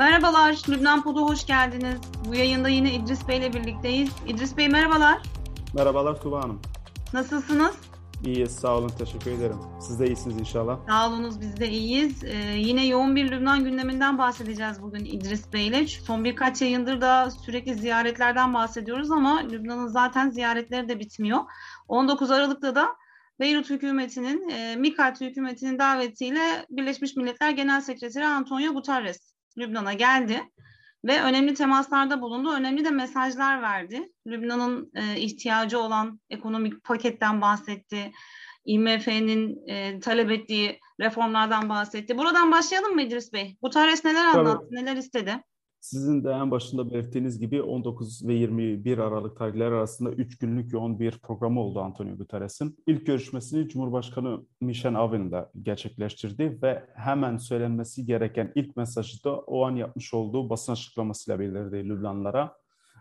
Merhabalar, Lübnan Pod'a hoş geldiniz. Bu yayında yine İdris Bey ile birlikteyiz. İdris Bey merhabalar. Merhabalar Tuba Hanım. Nasılsınız? İyiyiz, sağ olun, teşekkür ederim. Siz de iyisiniz inşallah. Sağ olunuz, biz de iyiyiz. Ee, yine yoğun bir Lübnan gündeminden bahsedeceğiz bugün İdris Bey ile. Son birkaç yayındır da sürekli ziyaretlerden bahsediyoruz ama Lübnan'ın zaten ziyaretleri de bitmiyor. 19 Aralık'ta da Beyrut hükümetinin, e, Mikat hükümetinin davetiyle Birleşmiş Milletler Genel Sekreteri Antonio Guterres Lübnan'a geldi ve önemli temaslarda bulundu. Önemli de mesajlar verdi. Lübnan'ın e, ihtiyacı olan ekonomik paketten bahsetti. IMF'nin e, talep ettiği reformlardan bahsetti. Buradan başlayalım mı İdris Bey? Guterres neler anlattı, Tabii. neler istedi? Sizin de en başında belirttiğiniz gibi 19 ve 21 Aralık tarihleri arasında 3 günlük yoğun bir programı oldu Antonio Guterres'in. İlk görüşmesini Cumhurbaşkanı Michel Aoun'la gerçekleştirdi ve hemen söylenmesi gereken ilk mesajı da o an yapmış olduğu basın açıklamasıyla bildirdi Lübnanlara.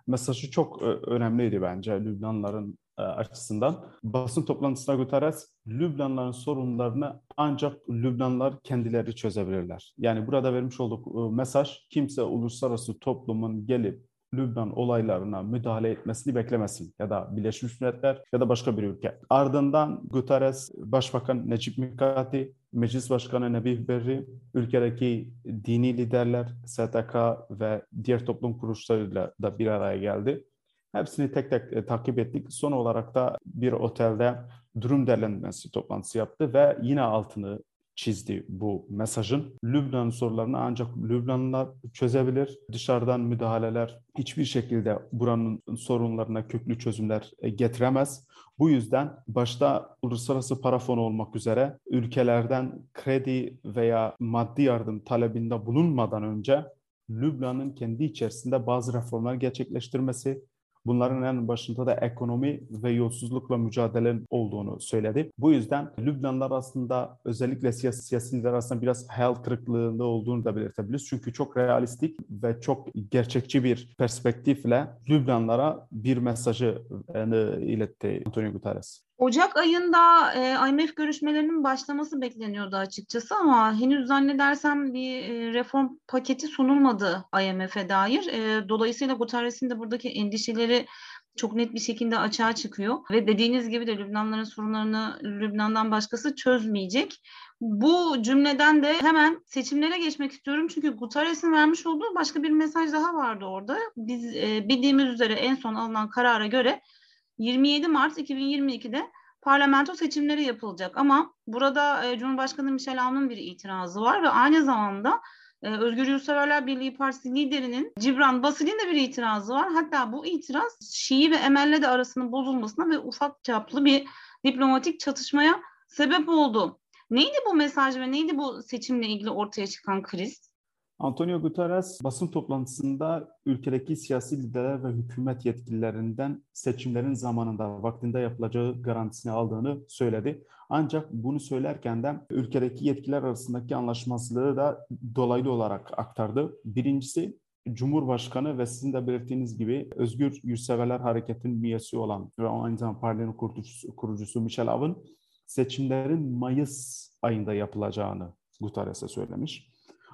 Mesajı çok önemliydi bence Lübnanların e, açısından. Basın toplantısına Guterres, Lübnanların sorunlarını ancak Lübnanlar kendileri çözebilirler. Yani burada vermiş olduğu e, mesaj, kimse uluslararası toplumun gelip Lübnan olaylarına müdahale etmesini beklemesin ya da Birleşmiş Milletler ya da başka bir ülke. Ardından Guterres, Başbakan Necip Mikati, Meclis Başkanı Nebih Berri, ülkedeki dini liderler, STK ve diğer toplum kuruluşlarıyla da bir araya geldi. Hepsini tek tek e, takip ettik. Son olarak da bir otelde durum değerlendirmesi toplantısı yaptı ve yine altını çizdi bu mesajın. Lübnan sorunlarını ancak Lübnanlılar çözebilir. Dışarıdan müdahaleler hiçbir şekilde buranın sorunlarına köklü çözümler e, getiremez. Bu yüzden başta uluslararası para fonu olmak üzere ülkelerden kredi veya maddi yardım talebinde bulunmadan önce Lübnan'ın kendi içerisinde bazı reformlar gerçekleştirmesi, Bunların en başında da ekonomi ve yolsuzlukla mücadele olduğunu söyledi. Bu yüzden Lübnanlar aslında özellikle siyasi, siyasiler arasında biraz hayal kırıklığında olduğunu da belirtebiliriz. Çünkü çok realistik ve çok gerçekçi bir perspektifle Lübnanlara bir mesajı iletti Antonio Guterres. Ocak ayında e, IMF görüşmelerinin başlaması bekleniyordu açıkçası ama henüz zannedersem bir e, reform paketi sunulmadı IMF'e dair. E, dolayısıyla Guterres'in de buradaki endişeleri çok net bir şekilde açığa çıkıyor ve dediğiniz gibi de Lübnanların sorunlarını Lübnan'dan başkası çözmeyecek. Bu cümleden de hemen seçimlere geçmek istiyorum çünkü Guterres'in vermiş olduğu başka bir mesaj daha vardı orada. Biz e, bildiğimiz üzere en son alınan karara göre 27 Mart 2022'de parlamento seçimleri yapılacak ama burada e, Cumhurbaşkanı Michel Aoun'un bir itirazı var ve aynı zamanda e, Özgür Yurtseverler Birliği Partisi liderinin Cibran Basili'nin de bir itirazı var. Hatta bu itiraz Şii ve Emel'le de arasının bozulmasına ve ufak çaplı bir diplomatik çatışmaya sebep oldu. Neydi bu mesaj ve neydi bu seçimle ilgili ortaya çıkan kriz? Antonio Guterres basın toplantısında ülkedeki siyasi liderler ve hükümet yetkililerinden seçimlerin zamanında vaktinde yapılacağı garantisini aldığını söyledi. Ancak bunu söylerken de ülkedeki yetkililer arasındaki anlaşmazlığı da dolaylı olarak aktardı. Birincisi Cumhurbaşkanı ve sizin de belirttiğiniz gibi Özgür Yurtseverler Hareketi'nin üyesi olan ve aynı zamanda partinin kurucusu, kurucusu Michel Aoun seçimlerin Mayıs ayında yapılacağını Guterres'e söylemiş.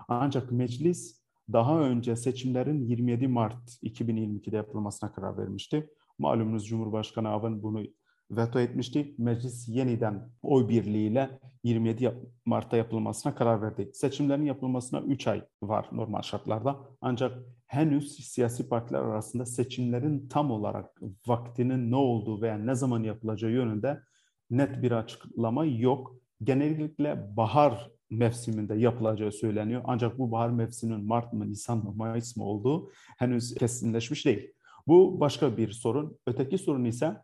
Ancak meclis daha önce seçimlerin 27 Mart 2022'de yapılmasına karar vermişti. Malumunuz Cumhurbaşkanı Avın bunu veto etmişti. Meclis yeniden oy birliğiyle 27 Mart'ta yapılmasına karar verdi. Seçimlerin yapılmasına 3 ay var normal şartlarda. Ancak henüz siyasi partiler arasında seçimlerin tam olarak vaktinin ne olduğu veya ne zaman yapılacağı yönünde net bir açıklama yok. Genellikle bahar mevsiminde yapılacağı söyleniyor. Ancak bu bahar mevsiminin Mart mı, Nisan mı, Mayıs mı olduğu henüz kesinleşmiş değil. Bu başka bir sorun. Öteki sorun ise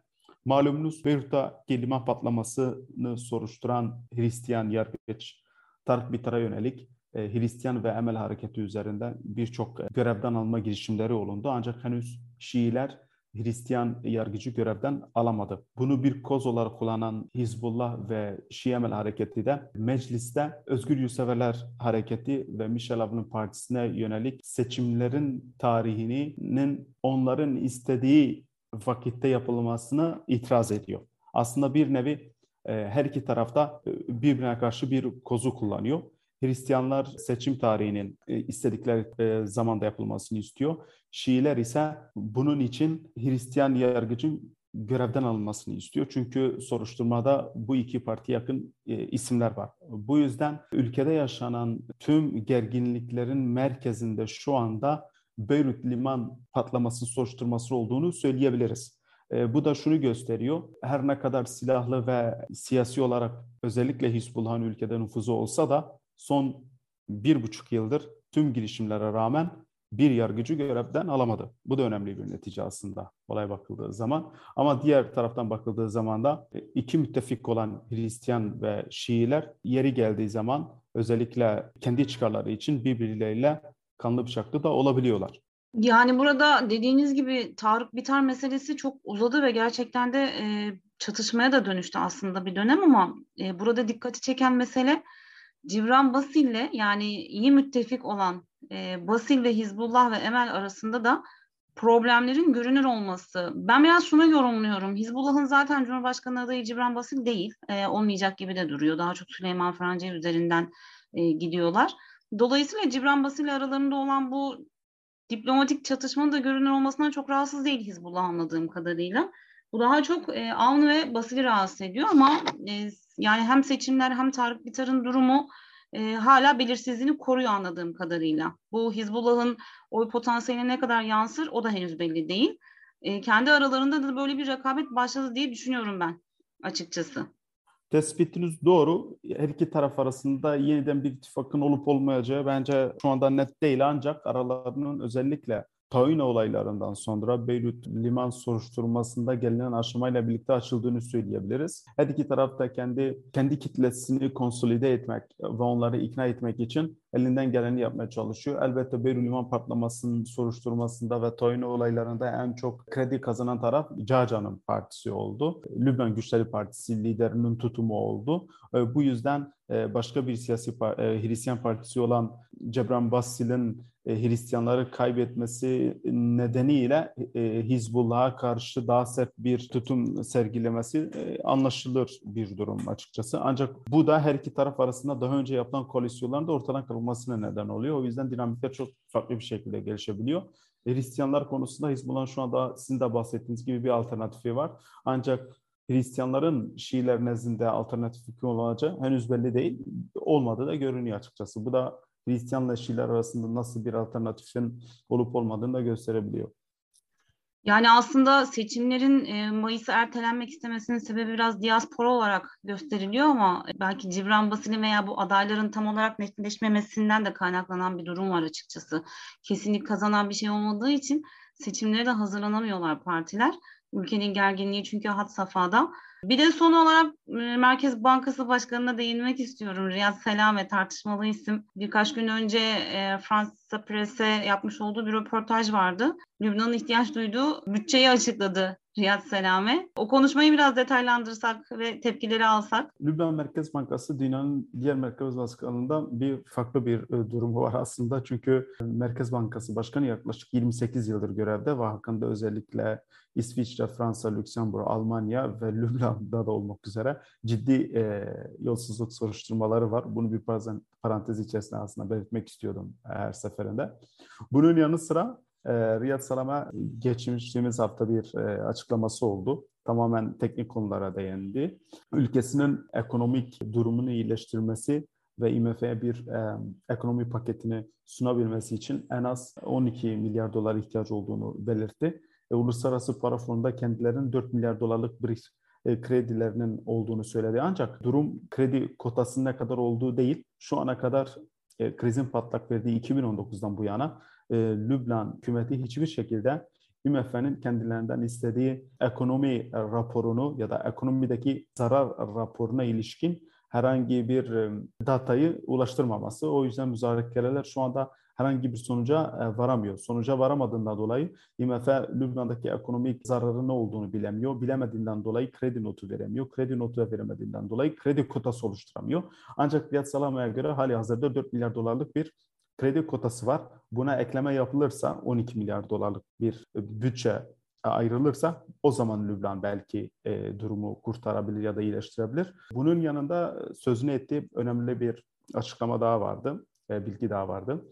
malumunuz Beyrut'ta kelime patlamasını soruşturan Hristiyan yargıç Tarık Bitar'a yönelik e, Hristiyan ve Emel Hareketi üzerinden birçok görevden alma girişimleri olundu. Ancak henüz Şiiler Hristiyan yargıcı görevden alamadı. Bunu bir koz olarak kullanan Hizbullah ve Şiemel hareketi de mecliste Özgür Yurtseverler hareketi ve Michel Aoun'un partisine yönelik seçimlerin tarihinin onların istediği vakitte yapılmasını itiraz ediyor. Aslında bir nevi e, her iki tarafta e, birbirine karşı bir kozu kullanıyor. Hristiyanlar seçim tarihinin e, istedikleri e, zamanda yapılmasını istiyor. Şiiler ise bunun için Hristiyan yargıcın görevden alınmasını istiyor. Çünkü soruşturmada bu iki parti yakın e, isimler var. Bu yüzden ülkede yaşanan tüm gerginliklerin merkezinde şu anda Beyrut liman patlaması soruşturması olduğunu söyleyebiliriz. Bu da şunu gösteriyor. Her ne kadar silahlı ve siyasi olarak özellikle Hizbullah'ın ülkede nüfuzu olsa da son bir buçuk yıldır tüm girişimlere rağmen bir yargıcı görevden alamadı. Bu da önemli bir netice aslında olay bakıldığı zaman. Ama diğer taraftan bakıldığı zaman da e, iki müttefik olan Hristiyan ve Şiiler yeri geldiği zaman özellikle kendi çıkarları için birbirleriyle kanlı bıçaklı da olabiliyorlar. Yani burada dediğiniz gibi Tarık Bitar meselesi çok uzadı ve gerçekten de e, çatışmaya da dönüştü aslında bir dönem ama e, burada dikkati çeken mesele Civran Basil'le yani iyi müttefik olan e, Basil ve Hizbullah ve Emel arasında da problemlerin görünür olması. Ben biraz şuna yorumluyorum. Hizbullah'ın zaten Cumhurbaşkanı adayı Cibran Basil değil. E, olmayacak gibi de duruyor. Daha çok Süleyman Franci üzerinden e, gidiyorlar. Dolayısıyla Cibran Basil aralarında olan bu diplomatik çatışmanın da görünür olmasından çok rahatsız değil Hizbullah anladığım kadarıyla. Bu daha çok e, Avni ve Basil'i rahatsız ediyor ama e, yani hem seçimler hem Tarık Bitar'ın durumu e, hala belirsizliğini koruyor anladığım kadarıyla. Bu Hizbullah'ın oy potansiyeline ne kadar yansır o da henüz belli değil. E, kendi aralarında da böyle bir rekabet başladı diye düşünüyorum ben açıkçası. Tespitiniz doğru. Her iki taraf arasında yeniden bir ittifakın olup olmayacağı bence şu anda net değil ancak aralarının özellikle Tauna olaylarından sonra Beyrut liman soruşturmasında gelinen aşamayla birlikte açıldığını söyleyebiliriz. Her iki taraf da kendi kendi kitlesini konsolide etmek ve onları ikna etmek için elinden geleni yapmaya çalışıyor. Elbette Beyrut liman patlamasının soruşturmasında ve Tauna olaylarında en çok kredi kazanan taraf Caca'nın partisi oldu. Lübnan Güçleri Partisi liderinin tutumu oldu. E, bu yüzden başka bir siyasi e, Hristiyan partisi olan Cebran Bassil'in e, Hristiyanları kaybetmesi nedeniyle e, Hizbullah'a karşı daha sert bir tutum sergilemesi e, anlaşılır bir durum açıkçası. Ancak bu da her iki taraf arasında daha önce yapılan koalisyonların da ortadan kalkmasına neden oluyor. O yüzden dinamikler çok farklı bir şekilde gelişebiliyor. Hristiyanlar konusunda Hizbullah'ın şu anda sizin de bahsettiğiniz gibi bir alternatifi var. Ancak Hristiyanların Şiiler nezdinde alternatif hüküm olacağı henüz belli değil. Olmadığı da görünüyor açıkçası. Bu da Hristiyanla Şiiler arasında nasıl bir alternatifin olup olmadığını da gösterebiliyor. Yani aslında seçimlerin e, Mayıs'ı ertelenmek istemesinin sebebi biraz diaspora olarak gösteriliyor ama belki Cibran Basil'in veya bu adayların tam olarak netleşmemesinden de kaynaklanan bir durum var açıkçası. Kesinlik kazanan bir şey olmadığı için seçimlere de hazırlanamıyorlar partiler. Ülkenin gerginliği çünkü hat safhada. Bir de son olarak e, Merkez Bankası Başkanı'na değinmek istiyorum. Riyad Selame tartışmalı isim. Birkaç gün önce e, Fransa Presse yapmış olduğu bir röportaj vardı. Lübnan'ın ihtiyaç duyduğu bütçeyi açıkladı Riyad Selame. O konuşmayı biraz detaylandırsak ve tepkileri alsak. Lübnan Merkez Bankası dünyanın diğer merkez bankalarından bir farklı bir e, durumu var aslında. Çünkü Merkez Bankası Başkanı yaklaşık 28 yıldır görevde ve hakkında özellikle İsviçre, Fransa, Lüksemburg, Almanya ve Lübnan'da da olmak üzere ciddi e, yolsuzluk soruşturmaları var. Bunu bir parantez içerisinde aslında belirtmek istiyordum her seferinde. Bunun yanı sıra e, Riyad Salam'a geçmiştiğimiz hafta bir e, açıklaması oldu. Tamamen teknik konulara değindi. Ülkesinin ekonomik durumunu iyileştirmesi ve IMF'ye bir e, ekonomi paketini sunabilmesi için en az 12 milyar dolar ihtiyaç olduğunu belirtti. E, Uluslararası Para Fonu'nda kendilerinin 4 milyar dolarlık bir e, kredilerinin olduğunu söyledi. Ancak durum kredi kotasının ne kadar olduğu değil. Şu ana kadar e, krizin patlak verdiği 2019'dan bu yana e, Lübnan hükümeti hiçbir şekilde IMF'nin kendilerinden istediği ekonomi raporunu ya da ekonomideki zarar raporuna ilişkin herhangi bir datayı ulaştırmaması. O yüzden müzakereler şu anda herhangi bir sonuca e, varamıyor. Sonuca varamadığından dolayı IMF Lübnan'daki ekonomik zararı ne olduğunu bilemiyor. Bilemediğinden dolayı kredi notu veremiyor. Kredi notu veremediğinden dolayı kredi kotası oluşturamıyor. Ancak Fiyat Salama'ya göre hali hazırda 4 milyar dolarlık bir kredi kotası var. Buna ekleme yapılırsa 12 milyar dolarlık bir bütçe ayrılırsa o zaman Lübnan belki e, durumu kurtarabilir ya da iyileştirebilir. Bunun yanında sözünü ettiği önemli bir açıklama daha vardı, e, bilgi daha vardı.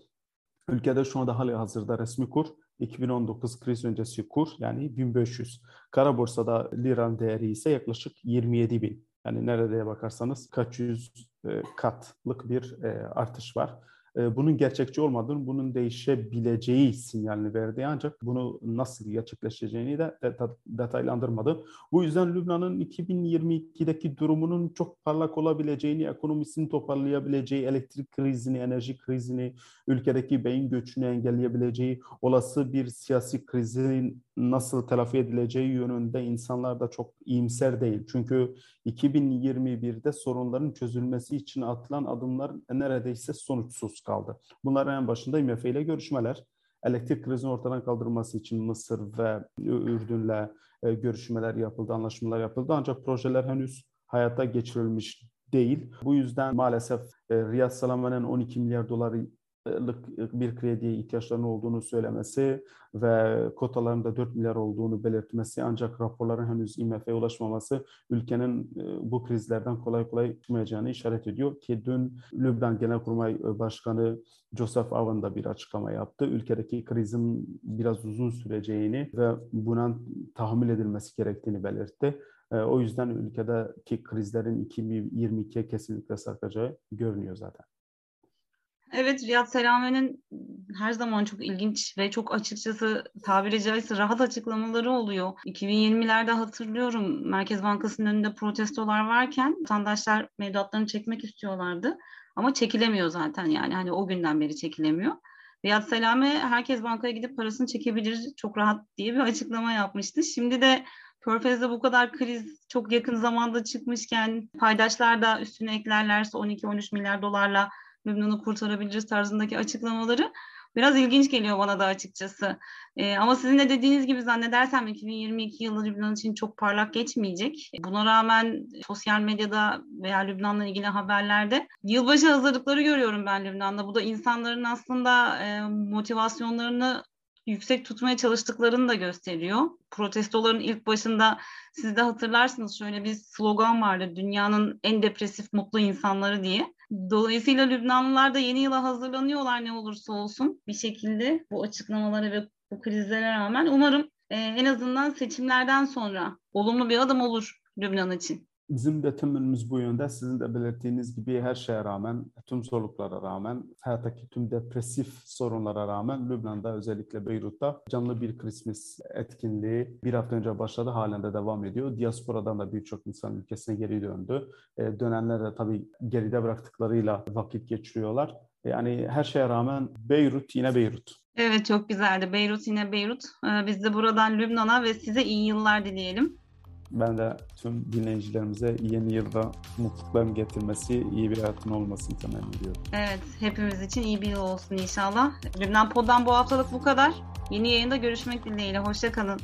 Ülkede şu anda hali hazırda resmi kur 2019 kriz öncesi kur yani 1500. Kara borsada liranın değeri ise yaklaşık 27 bin. Yani nereye bakarsanız kaç yüz e, katlık bir e, artış var. Ee, bunun gerçekçi olmadığını, bunun değişebileceği sinyalini verdi. Ancak bunu nasıl gerçekleşeceğini de detaylandırmadı. Bu yüzden Lübnan'ın 2022'deki durumunun çok parlak olabileceğini, ekonomisini toparlayabileceği, elektrik krizini, enerji krizini, ülkedeki beyin göçünü engelleyebileceği, olası bir siyasi krizin nasıl telafi edileceği yönünde insanlar da çok iyimser değil. Çünkü 2021'de sorunların çözülmesi için atılan adımlar neredeyse sonuçsuz kaldı. Bunların en başında IMF ile görüşmeler, elektrik krizini ortadan kaldırması için Mısır ve Ürdün'le e, görüşmeler yapıldı, anlaşmalar yapıldı. Ancak projeler henüz hayata geçirilmiş değil. Bu yüzden maalesef e, Riyad Salame'nin 12 milyar doları bir krediye ihtiyaçlarının olduğunu söylemesi ve kotaların da 4 milyar olduğunu belirtmesi ancak raporların henüz IMF'ye ulaşmaması ülkenin e, bu krizlerden kolay kolay çıkmayacağını işaret ediyor ki dün Lübnan Genelkurmay Başkanı Joseph Aoun da bir açıklama yaptı. Ülkedeki krizin biraz uzun süreceğini ve buna tahammül edilmesi gerektiğini belirtti. E, o yüzden ülkedeki krizlerin 2022'ye kesinlikle sarkacağı görünüyor zaten. Evet Riyad Selame'nin her zaman çok ilginç ve çok açıkçası tabiri caizse rahat açıklamaları oluyor. 2020'lerde hatırlıyorum Merkez Bankası'nın önünde protestolar varken vatandaşlar mevduatlarını çekmek istiyorlardı. Ama çekilemiyor zaten yani hani o günden beri çekilemiyor. Riyad Selame herkes bankaya gidip parasını çekebilir çok rahat diye bir açıklama yapmıştı. Şimdi de Körfez'de bu kadar kriz çok yakın zamanda çıkmışken paydaşlar da üstüne eklerlerse 12-13 milyar dolarla Lübnan'ı kurtarabiliriz tarzındaki açıklamaları biraz ilginç geliyor bana da açıkçası. Ee, ama sizin de dediğiniz gibi zannedersem 2022 yılı Lübnan için çok parlak geçmeyecek. Buna rağmen sosyal medyada veya Lübnan'la ilgili haberlerde yılbaşı hazırlıkları görüyorum ben Lübnan'da. Bu da insanların aslında e, motivasyonlarını yüksek tutmaya çalıştıklarını da gösteriyor. Protestoların ilk başında siz de hatırlarsınız şöyle bir slogan vardı. Dünyanın en depresif mutlu insanları diye. Dolayısıyla Lübnanlılar da yeni yıla hazırlanıyorlar ne olursa olsun bir şekilde bu açıklamalara ve bu krizlere rağmen. Umarım e, en azından seçimlerden sonra olumlu bir adım olur Lübnan için. Bizim de tümümüz bu yönde. Sizin de belirttiğiniz gibi her şeye rağmen, tüm zorluklara rağmen, hayattaki tüm depresif sorunlara rağmen Lübnan'da özellikle Beyrut'ta canlı bir Christmas etkinliği bir hafta önce başladı. Halen de devam ediyor. Diasporadan da birçok insan ülkesine geri döndü. E, dönenler de tabii geride bıraktıklarıyla vakit geçiriyorlar. Yani her şeye rağmen Beyrut yine Beyrut. Evet çok güzeldi. Beyrut yine Beyrut. Ee, biz de buradan Lübnan'a ve size iyi yıllar dileyelim. Ben de tüm dinleyicilerimize yeni yılda mutlulukların getirmesi, iyi bir hayatın olmasını temenni ediyorum. Evet, hepimiz için iyi bir yıl olsun inşallah. Lübnan Pod'dan bu haftalık bu kadar. Yeni yayında görüşmek dileğiyle. Hoşçakalın.